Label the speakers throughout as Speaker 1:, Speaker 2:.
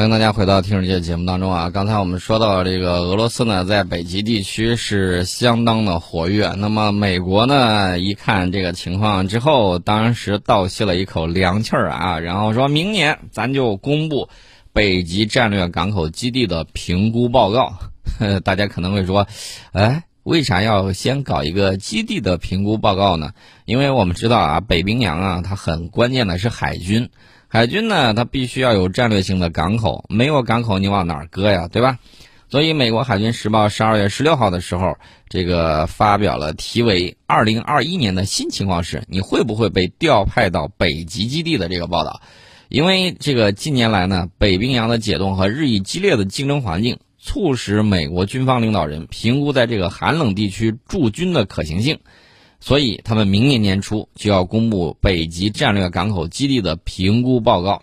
Speaker 1: 欢迎大家回到听世界节目当中啊！刚才我们说到这个俄罗斯呢，在北极地区是相当的活跃。那么美国呢，一看这个情况之后，当时倒吸了一口凉气儿啊，然后说明年咱就公布北极战略港口基地的评估报告。大家可能会说，哎，为啥要先搞一个基地的评估报告呢？因为我们知道啊，北冰洋啊，它很关键的是海军。海军呢，它必须要有战略性的港口，没有港口你往哪儿搁呀，对吧？所以，美国海军时报十二月十六号的时候，这个发表了题为《二零二一年的新情况是你会不会被调派到北极基地》的这个报道。因为这个近年来呢，北冰洋的解冻和日益激烈的竞争环境，促使美国军方领导人评估在这个寒冷地区驻军的可行性。所以，他们明年年初就要公布北极战略港口基地的评估报告。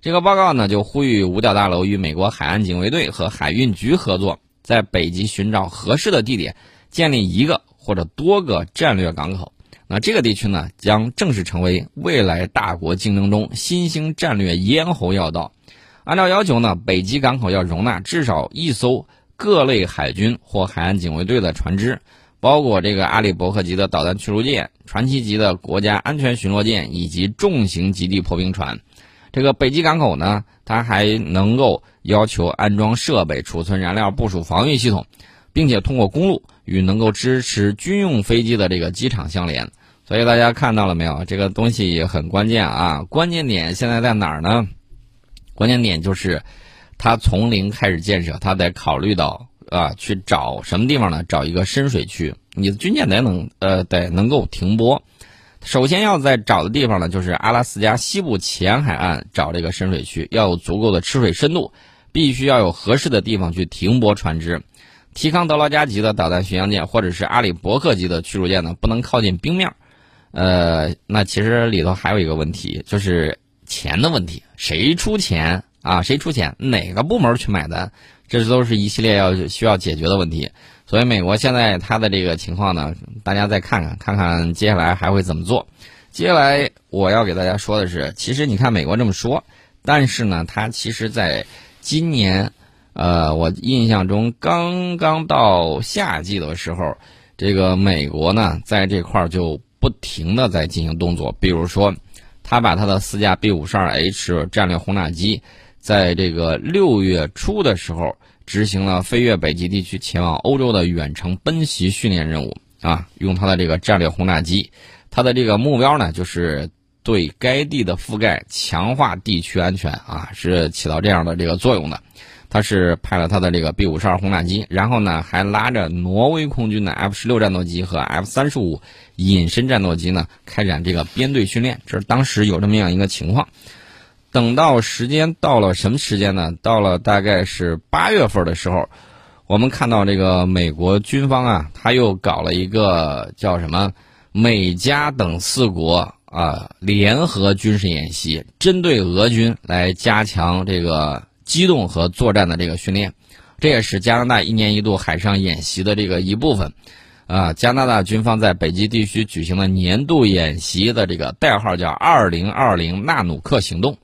Speaker 1: 这个报告呢，就呼吁五角大楼与美国海岸警卫队和海运局合作，在北极寻找合适的地点，建立一个或者多个战略港口。那这个地区呢，将正式成为未来大国竞争中新兴战略咽喉要道。按照要求呢，北极港口要容纳至少一艘各类海军或海岸警卫队的船只。包括这个阿里伯克级的导弹驱逐舰、传奇级的国家安全巡逻舰以及重型极地破冰船。这个北极港口呢，它还能够要求安装设备、储存燃料、部署防御系统，并且通过公路与能够支持军用飞机的这个机场相连。所以大家看到了没有？这个东西也很关键啊！关键点现在在哪儿呢？关键点就是，它从零开始建设，它得考虑到。啊，去找什么地方呢？找一个深水区，你的军舰得能呃得能够停泊。首先要在找的地方呢，就是阿拉斯加西部前海岸找这个深水区，要有足够的吃水深度，必须要有合适的地方去停泊船只。提康德罗加级的导弹巡洋舰或者是阿里伯克级的驱逐舰呢，不能靠近冰面。呃，那其实里头还有一个问题，就是钱的问题，谁出钱啊？谁出钱？哪个部门去买单？这都是一系列要需要解决的问题，所以美国现在它的这个情况呢，大家再看看，看看接下来还会怎么做。接下来我要给大家说的是，其实你看美国这么说，但是呢，它其实在今年，呃，我印象中刚刚到夏季的时候，这个美国呢在这块儿就不停的在进行动作，比如说，他把他的四架 B 五十二 H 战略轰炸机。在这个六月初的时候，执行了飞越北极地区前往欧洲的远程奔袭训练任务啊，用它的这个战略轰炸机，它的这个目标呢，就是对该地的覆盖，强化地区安全啊，是起到这样的这个作用的。它是派了它的这个 B 五十二轰炸机，然后呢，还拉着挪威空军的 F 十六战斗机和 F 三十五隐身战斗机呢，开展这个编队训练。这是当时有这么样一个情况。等到时间到了什么时间呢？到了大概是八月份的时候，我们看到这个美国军方啊，他又搞了一个叫什么美加等四国啊联合军事演习，针对俄军来加强这个机动和作战的这个训练。这也是加拿大一年一度海上演习的这个一部分。啊，加拿大军方在北极地区举行的年度演习的这个代号叫“二零二零纳努克行动”。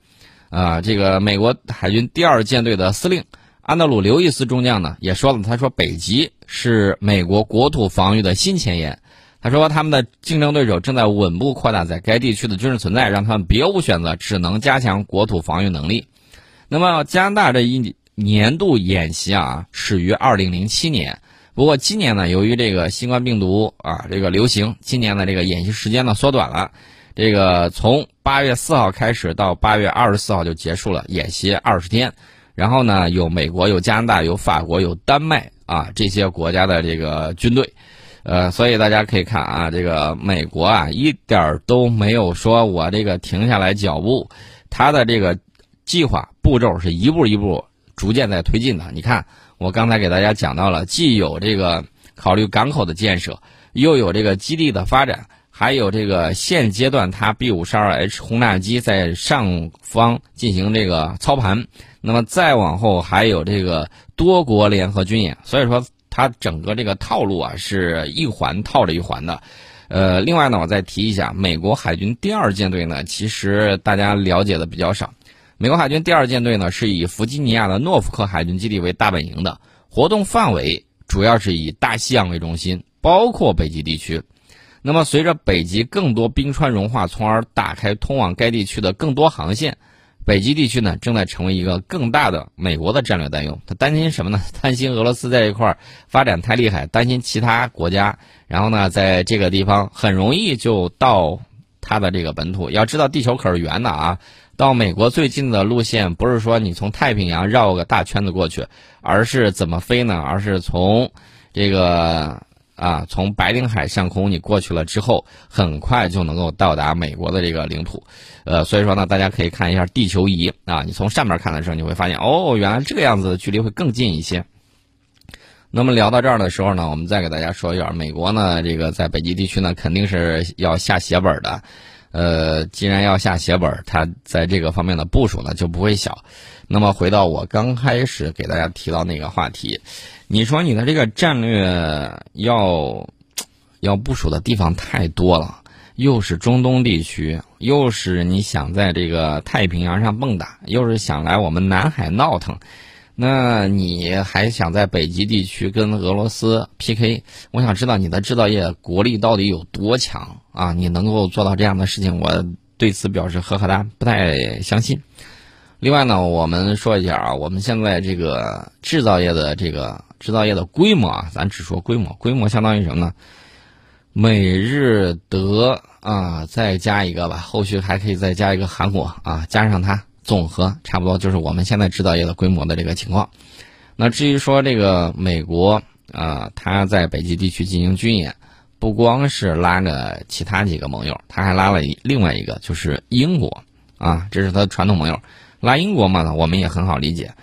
Speaker 1: 啊，这个美国海军第二舰队的司令安德鲁·刘易斯中将呢，也说了，他说北极是美国国土防御的新前沿。他说，他们的竞争对手正在稳步扩大在该地区的军事存在，让他们别无选择，只能加强国土防御能力。那么，加拿大这一年度演习啊，始于2007年，不过今年呢，由于这个新冠病毒啊这个流行，今年的这个演习时间呢缩短了。这个从八月四号开始到八月二十四号就结束了演习二十天，然后呢有美国有加拿大有法国有丹麦啊这些国家的这个军队，呃，所以大家可以看啊，这个美国啊一点都没有说我这个停下来脚步，他的这个计划步骤是一步一步逐渐在推进的。你看我刚才给大家讲到了，既有这个考虑港口的建设，又有这个基地的发展。还有这个现阶段，它 B 五十二 H 轰炸机在上方进行这个操盘，那么再往后还有这个多国联合军演，所以说它整个这个套路啊是一环套着一环的。呃，另外呢，我再提一下，美国海军第二舰队呢，其实大家了解的比较少。美国海军第二舰队呢是以弗吉尼亚的诺福克海军基地为大本营的，活动范围主要是以大西洋为中心，包括北极地区。那么，随着北极更多冰川融化，从而打开通往该地区的更多航线，北极地区呢正在成为一个更大的美国的战略担忧。他 担心什么呢？担心俄罗斯在一块儿发展太厉害，担心其他国家，然后呢，在这个地方很容易就到他的这个本土。要知道，地球可是圆的啊，到美国最近的路线不是说你从太平洋绕个大圈子过去，而是怎么飞呢？而是从这个。啊，从白令海上空你过去了之后，很快就能够到达美国的这个领土，呃，所以说呢，大家可以看一下地球仪啊，你从上面看的时候，你会发现哦，原来这个样子的距离会更近一些。那么聊到这儿的时候呢，我们再给大家说一下，美国呢，这个在北极地区呢，肯定是要下血本的，呃，既然要下血本，它在这个方面的部署呢就不会小。那么回到我刚开始给大家提到那个话题。你说你的这个战略要要部署的地方太多了，又是中东地区，又是你想在这个太平洋上蹦跶，又是想来我们南海闹腾，那你还想在北极地区跟俄罗斯 PK？我想知道你的制造业国力到底有多强啊？你能够做到这样的事情，我对此表示呵呵哒，不太相信。另外呢，我们说一下啊，我们现在这个制造业的这个制造业的规模啊，咱只说规模，规模相当于什么呢？美日德啊，再加一个吧，后续还可以再加一个韩国啊，加上它总和差不多就是我们现在制造业的规模的这个情况。那至于说这个美国啊，它在北极地区进行军演，不光是拉着其他几个盟友，他还拉了另外一个，就是英国啊，这是他的传统盟友。拉英国嘛呢，我们也很好理解。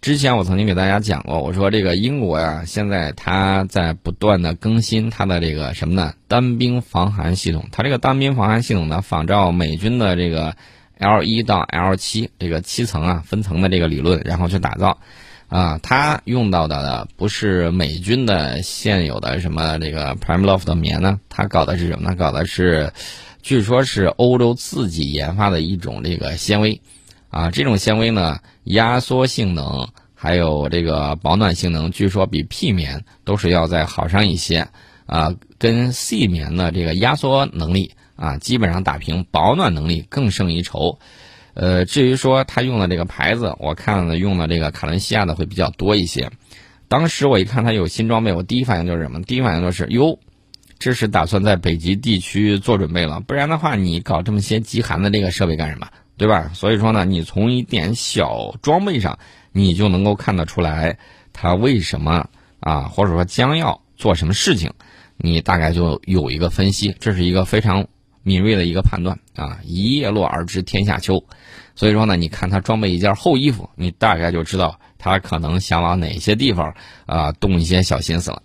Speaker 1: 之前我曾经给大家讲过，我说这个英国呀，现在它在不断的更新它的这个什么呢？单兵防寒系统。它这个单兵防寒系统呢，仿照美军的这个 L 一到 L 七这个七层啊分层的这个理论，然后去打造。啊，它用到的不是美军的现有的什么这个 Prime Loft 的棉呢？它搞的是什么呢？搞的是，据说是欧洲自己研发的一种这个纤维。啊，这种纤维呢，压缩性能还有这个保暖性能，据说比 P 棉都是要再好上一些。啊，跟 C 棉的这个压缩能力啊，基本上打平，保暖能力更胜一筹。呃，至于说他用的这个牌子，我看了用的这个卡伦西亚的会比较多一些。当时我一看他有新装备，我第一反应就是什么？第一反应就是哟，这是打算在北极地区做准备了，不然的话，你搞这么些极寒的这个设备干什么？对吧？所以说呢，你从一点小装备上，你就能够看得出来，他为什么啊，或者说将要做什么事情，你大概就有一个分析。这是一个非常敏锐的一个判断啊！一叶落而知天下秋。所以说呢，你看他装备一件厚衣服，你大概就知道他可能想往哪些地方啊动一些小心思了。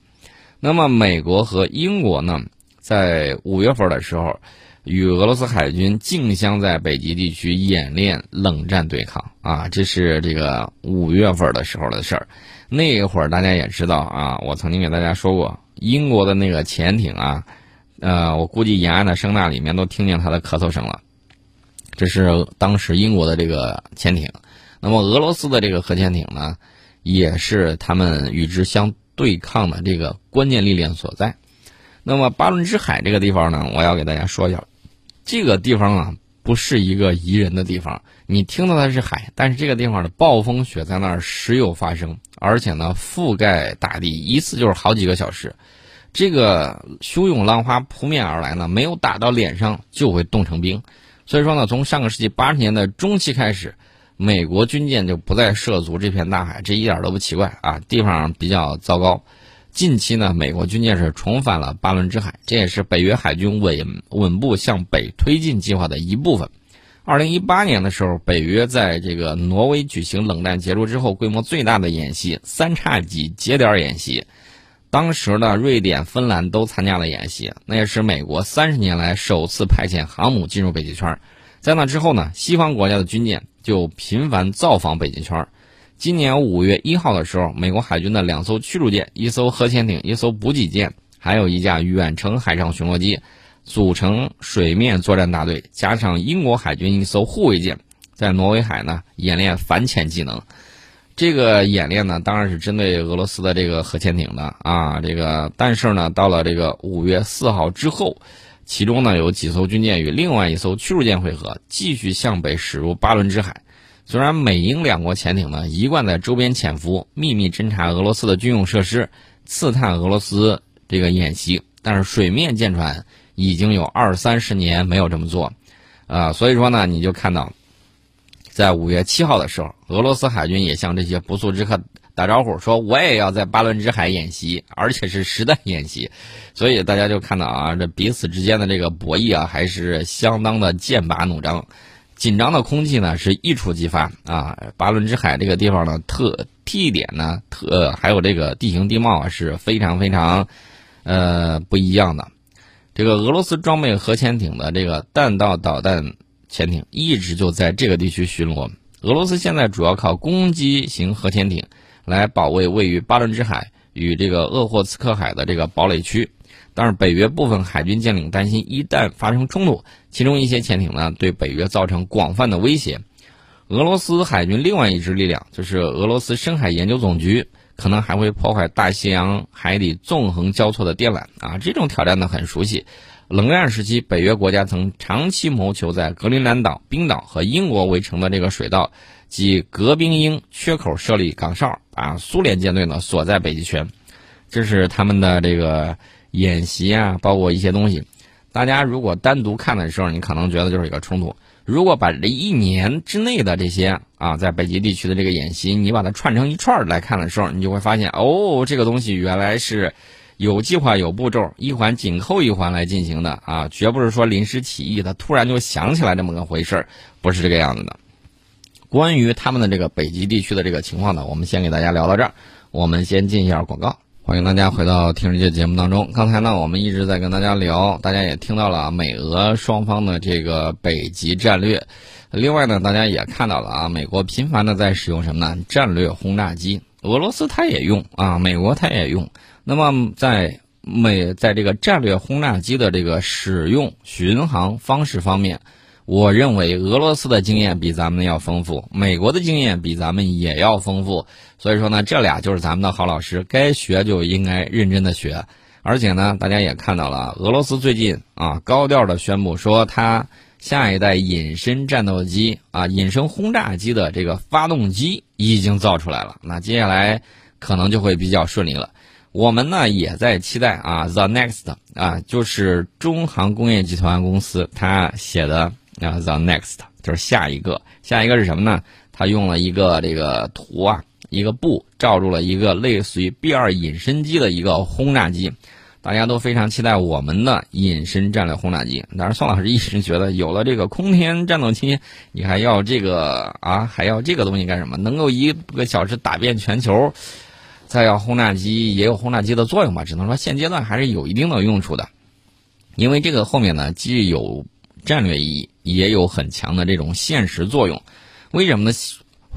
Speaker 1: 那么，美国和英国呢，在五月份的时候。与俄罗斯海军竞相在北极地区演练冷战对抗啊，这是这个五月份的时候的事儿。那会儿大家也知道啊，我曾经给大家说过，英国的那个潜艇啊，呃，我估计沿岸的声呐里面都听见他的咳嗽声了。这是当时英国的这个潜艇，那么俄罗斯的这个核潜艇呢，也是他们与之相对抗的这个关键力量所在。那么巴伦支海这个地方呢，我要给大家说一下。这个地方啊，不是一个宜人的地方。你听到的是海，但是这个地方的暴风雪在那儿时有发生，而且呢，覆盖大地，一次就是好几个小时。这个汹涌浪花扑面而来呢，没有打到脸上就会冻成冰。所以说呢，从上个世纪八十年代中期开始，美国军舰就不再涉足这片大海，这一点都不奇怪啊，地方比较糟糕。近期呢，美国军舰是重返了巴伦支海，这也是北约海军稳稳步向北推进计划的一部分。二零一八年的时候，北约在这个挪威举行冷战结束之后规模最大的演习——三叉戟节点演习。当时的，瑞典、芬兰都参加了演习，那也是美国三十年来首次派遣航母进入北极圈。在那之后呢，西方国家的军舰就频繁造访北极圈。今年五月一号的时候，美国海军的两艘驱逐舰、一艘核潜艇、一艘补给舰，还有一架远程海上巡逻机，组成水面作战大队，加上英国海军一艘护卫舰，在挪威海呢演练反潜技能。这个演练呢，当然是针对俄罗斯的这个核潜艇的啊。这个但是呢，到了这个五月四号之后，其中呢有几艘军舰与另外一艘驱逐舰会合，继续向北驶入巴伦支海。虽然美英两国潜艇呢一贯在周边潜伏，秘密侦察俄罗斯的军用设施，刺探俄罗斯这个演习，但是水面舰船已经有二三十年没有这么做，啊，所以说呢，你就看到，在五月七号的时候，俄罗斯海军也向这些不速之客打招呼，说我也要在巴伦支海演习，而且是实弹演习，所以大家就看到啊，这彼此之间的这个博弈啊，还是相当的剑拔弩张。紧张的空气呢是一触即发啊！巴伦支海这个地方呢，特地点呢特还有这个地形地貌啊是非常非常，呃不一样的。这个俄罗斯装备核潜艇的这个弹道导弹潜艇一直就在这个地区巡逻。俄罗斯现在主要靠攻击型核潜艇来保卫位于巴伦支海与这个鄂霍次克海的这个堡垒区。但是北约部分海军将领担心，一旦发生冲突，其中一些潜艇呢对北约造成广泛的威胁。俄罗斯海军另外一支力量就是俄罗斯深海研究总局，可能还会破坏大西洋海底纵横交错的电缆啊！这种挑战呢很熟悉。冷战时期，北约国家曾长期谋求在格陵兰岛、冰岛和英国围城的这个水道及格冰英缺口设立岗哨，把苏联舰队呢锁在北极圈。这是他们的这个。演习啊，包括一些东西，大家如果单独看的时候，你可能觉得就是一个冲突。如果把这一年之内的这些啊，在北极地区的这个演习，你把它串成一串来看的时候，你就会发现，哦，这个东西原来是有计划、有步骤，一环紧扣一环来进行的啊，绝不是说临时起意，他突然就想起来这么个回事儿，不是这个样子的。关于他们的这个北极地区的这个情况呢，我们先给大家聊到这儿，我们先进一下广告。欢迎大家回到《听世界》节目当中。刚才呢，我们一直在跟大家聊，大家也听到了美俄双方的这个北极战略。另外呢，大家也看到了啊，美国频繁的在使用什么呢？战略轰炸机。俄罗斯它也用啊，美国它也用。那么在美在这个战略轰炸机的这个使用巡航方式方面。我认为俄罗斯的经验比咱们要丰富，美国的经验比咱们也要丰富，所以说呢，这俩就是咱们的好老师，该学就应该认真的学。而且呢，大家也看到了，俄罗斯最近啊高调的宣布说，它下一代隐身战斗机啊隐身轰炸机的这个发动机已经造出来了，那接下来可能就会比较顺利了。我们呢也在期待啊，The Next 啊，就是中航工业集团公司它写的。啊，the next 就是下一个，下一个是什么呢？他用了一个这个图啊，一个布罩住了一个类似于 B 二隐身机的一个轰炸机，大家都非常期待我们的隐身战略轰炸机。但是宋老师一直觉得，有了这个空天战斗机，你还要这个啊，还要这个东西干什么？能够一个小时打遍全球，再要轰炸机也有轰炸机的作用吧？只能说现阶段还是有一定的用处的，因为这个后面呢既有。战略意义也有很强的这种现实作用，为什么呢？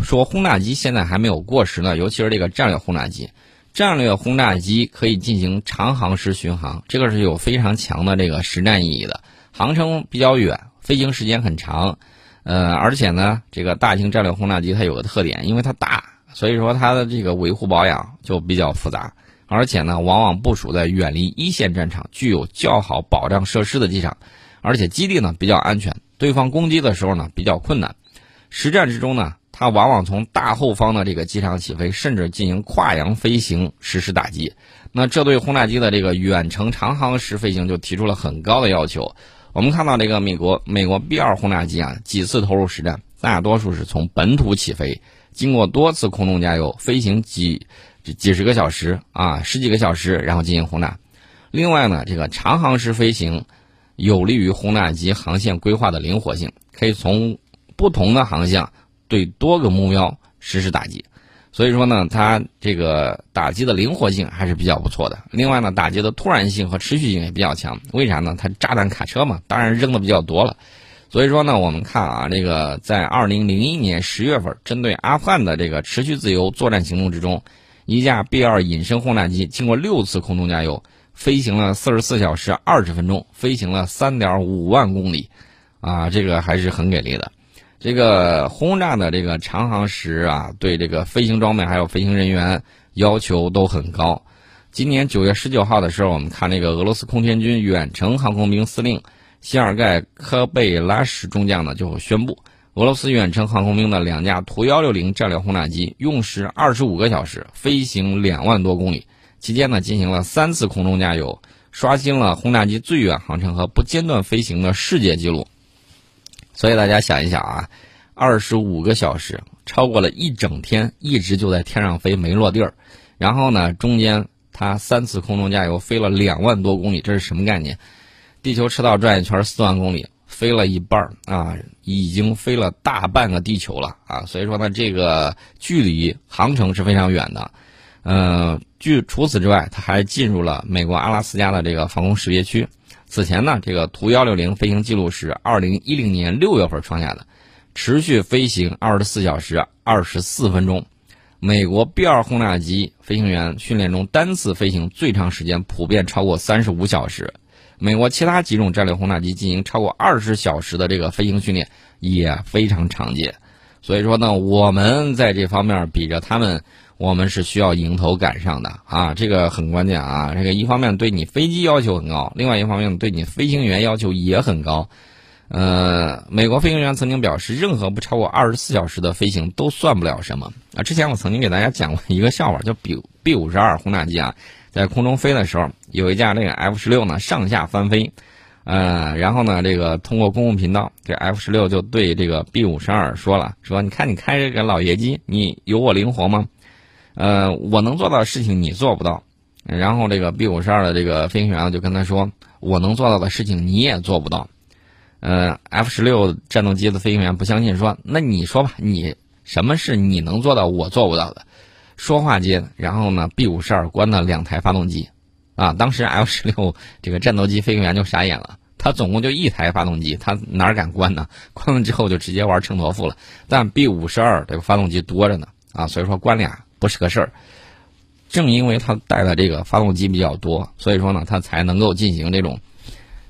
Speaker 1: 说轰炸机现在还没有过时呢？尤其是这个战略轰炸机，战略轰炸机可以进行长航时巡航，这个是有非常强的这个实战意义的，航程比较远，飞行时间很长，呃，而且呢，这个大型战略轰炸机它有个特点，因为它大，所以说它的这个维护保养就比较复杂，而且呢，往往部署在远离一线战场、具有较好保障设施的机场。而且基地呢比较安全，对方攻击的时候呢比较困难。实战之中呢，它往往从大后方的这个机场起飞，甚至进行跨洋飞行实施打击。那这对轰炸机的这个远程长航时飞行就提出了很高的要求。我们看到这个美国美国 B 二轰炸机啊，几次投入实战，大多数是从本土起飞，经过多次空中加油，飞行几几十个小时啊，十几个小时，然后进行轰炸。另外呢，这个长航时飞行。有利于轰炸机航线规划的灵活性，可以从不同的航向对多个目标实施打击。所以说呢，它这个打击的灵活性还是比较不错的。另外呢，打击的突然性和持续性也比较强。为啥呢？它炸弹卡车嘛，当然扔的比较多了。所以说呢，我们看啊，这个在二零零一年十月份，针对阿富汗的这个持续自由作战行动之中，一架 B 二隐身轰炸机经过六次空中加油。飞行了四十四小时二十分钟，飞行了三点五万公里，啊，这个还是很给力的。这个轰炸的这个长航时啊，对这个飞行装备还有飞行人员要求都很高。今年九月十九号的时候，我们看那个俄罗斯空天军远程航空兵司令谢尔盖科贝拉什中将呢，就宣布，俄罗斯远程航空兵的两架图幺六零战略轰炸机用时二十五个小时，飞行两万多公里，期间呢进行了三次空中加油，刷新了轰炸机最远航程和不间断飞行的世界纪录。所以大家想一想啊，二十五个小时，超过了一整天，一直就在天上飞没落地儿。然后呢，中间它三次空中加油，飞了两万多公里，这是什么概念？地球赤道转一圈四万公里，飞了一半儿啊，已经飞了大半个地球了啊。所以说呢，这个距离航程是非常远的。呃，据除此之外，它还进入了美国阿拉斯加的这个防空识别区。此前呢，这个图幺六零飞行记录是二零一零年六月份创下的，持续飞行二十四小时二十四分钟。美国 B 二轰炸机飞行员训练中单次飞行最长时间普遍超过三十五小时。美国其他几种战略轰炸机进行超过二十小时的这个飞行训练也非常常见。所以说呢，我们在这方面比着他们。我们是需要迎头赶上的啊，这个很关键啊。这个一方面对你飞机要求很高，另外一方面对你飞行员要求也很高。呃，美国飞行员曾经表示，任何不超过二十四小时的飞行都算不了什么啊。之前我曾经给大家讲过一个笑话，叫 B B 五十二轰炸机啊，在空中飞的时候，有一架这个 F 十六呢上下翻飞，呃，然后呢，这个通过公共频道，这 F 十六就对这个 B 五十二说了，说你看你开这个老爷机，你有我灵活吗？呃，我能做到的事情你做不到，然后这个 B 五十二的这个飞行员就跟他说，我能做到的事情你也做不到。呃，F 十六战斗机的飞行员不相信，说那你说吧，你什么是你能做到我做不到的？说话间，然后呢，B 五十二关了两台发动机，啊，当时 F 十六这个战斗机飞行员就傻眼了，他总共就一台发动机，他哪敢关呢？关了之后就直接玩秤砣夫了。但 B 五十二这个发动机多着呢，啊，所以说关俩。不是个事儿，正因为它带的这个发动机比较多，所以说呢，它才能够进行这种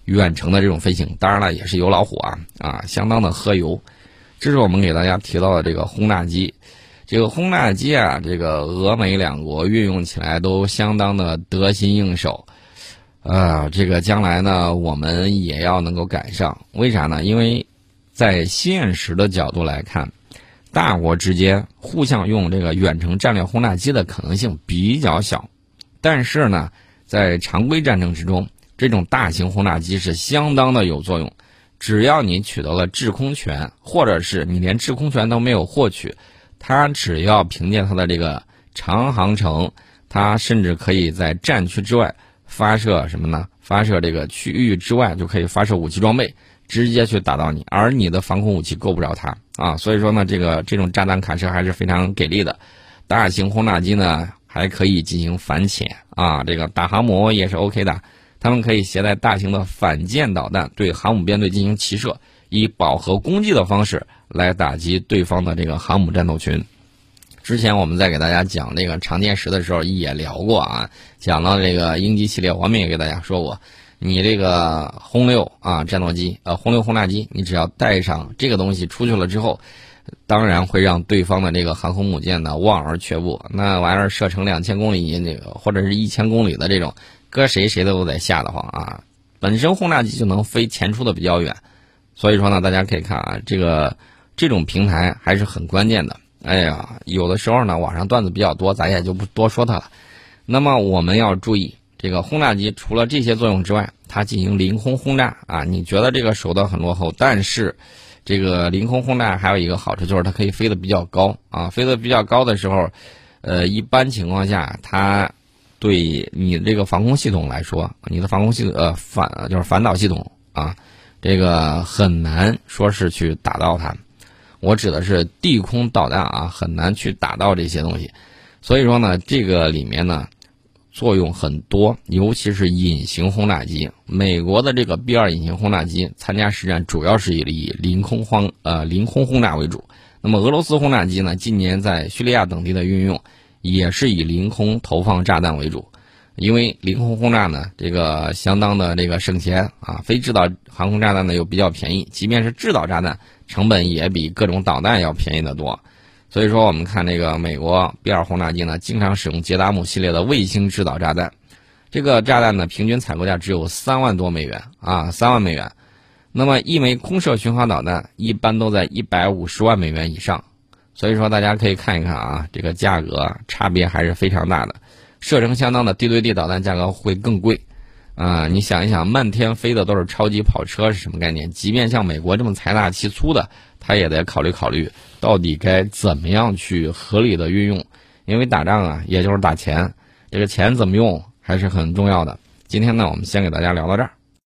Speaker 1: 远程的这种飞行。当然了，也是油老虎啊啊，相当的喝油。这是我们给大家提到的这个轰炸机。这个轰炸机啊，这个俄美两国运用起来都相当的得心应手。啊，这个将来呢，我们也要能够赶上。为啥呢？因为在现实的角度来看。大国之间互相用这个远程战略轰炸机的可能性比较小，但是呢，在常规战争之中，这种大型轰炸机是相当的有作用。只要你取得了制空权，或者是你连制空权都没有获取，它只要凭借它的这个长航程，它甚至可以在战区之外发射什么呢？发射这个区域之外就可以发射武器装备。直接去打到你，而你的防空武器够不着它啊！所以说呢，这个这种炸弹卡车还是非常给力的。大型轰炸机呢还可以进行反潜啊，这个打航母也是 OK 的。他们可以携带大型的反舰导弹对航母编队进行齐射，以饱和攻击的方式来打击对方的这个航母战斗群。之前我们在给大家讲那个长剑十的时候也聊过啊，讲到这个鹰击系列，我们也给大家说过。你这个轰六啊，战斗机呃，轰六轰炸机，你只要带上这个东西出去了之后，当然会让对方的这个航空母舰呢望而却步。那玩意儿射程两千公里，那个或者是一千公里的这种，搁谁谁都得吓得慌啊。本身轰炸机就能飞前出的比较远，所以说呢，大家可以看啊，这个这种平台还是很关键的。哎呀，有的时候呢，网上段子比较多，咱也就不多说它了。那么我们要注意。这个轰炸机除了这些作用之外，它进行临空轰炸啊，你觉得这个手段很落后，但是这个临空轰炸还有一个好处就是它可以飞得比较高啊，飞得比较高的时候，呃，一般情况下它对你这个防空系统来说，你的防空系呃反就是反导系统啊，这个很难说是去打到它。我指的是地空导弹啊，很难去打到这些东西，所以说呢，这个里面呢。作用很多，尤其是隐形轰炸机。美国的这个 B 二隐形轰炸机参加实战，主要是以以临空轰呃临空轰炸为主。那么俄罗斯轰炸机呢，近年在叙利亚等地的运用，也是以临空投放炸弹为主。因为临空轰炸呢，这个相当的这个省钱啊，非制导航空炸弹呢又比较便宜，即便是制导炸弹，成本也比各种导弹要便宜得多。所以说，我们看这个美国 B 二轰炸机呢，经常使用捷达姆系列的卫星制导炸弹。这个炸弹呢，平均采购价只有三万多美元啊，三万美元。那么一枚空射巡航导弹一般都在一百五十万美元以上。所以说，大家可以看一看啊，这个价格差别还是非常大的。射程相当的地对地导弹价格会更贵啊！你想一想，漫天飞的都是超级跑车是什么概念？即便像美国这么财大气粗的。他也得考虑考虑，到底该怎么样去合理的运用，因为打仗啊，也就是打钱，这个钱怎么用还是很重要的。今天呢，我们先给大家聊到这儿。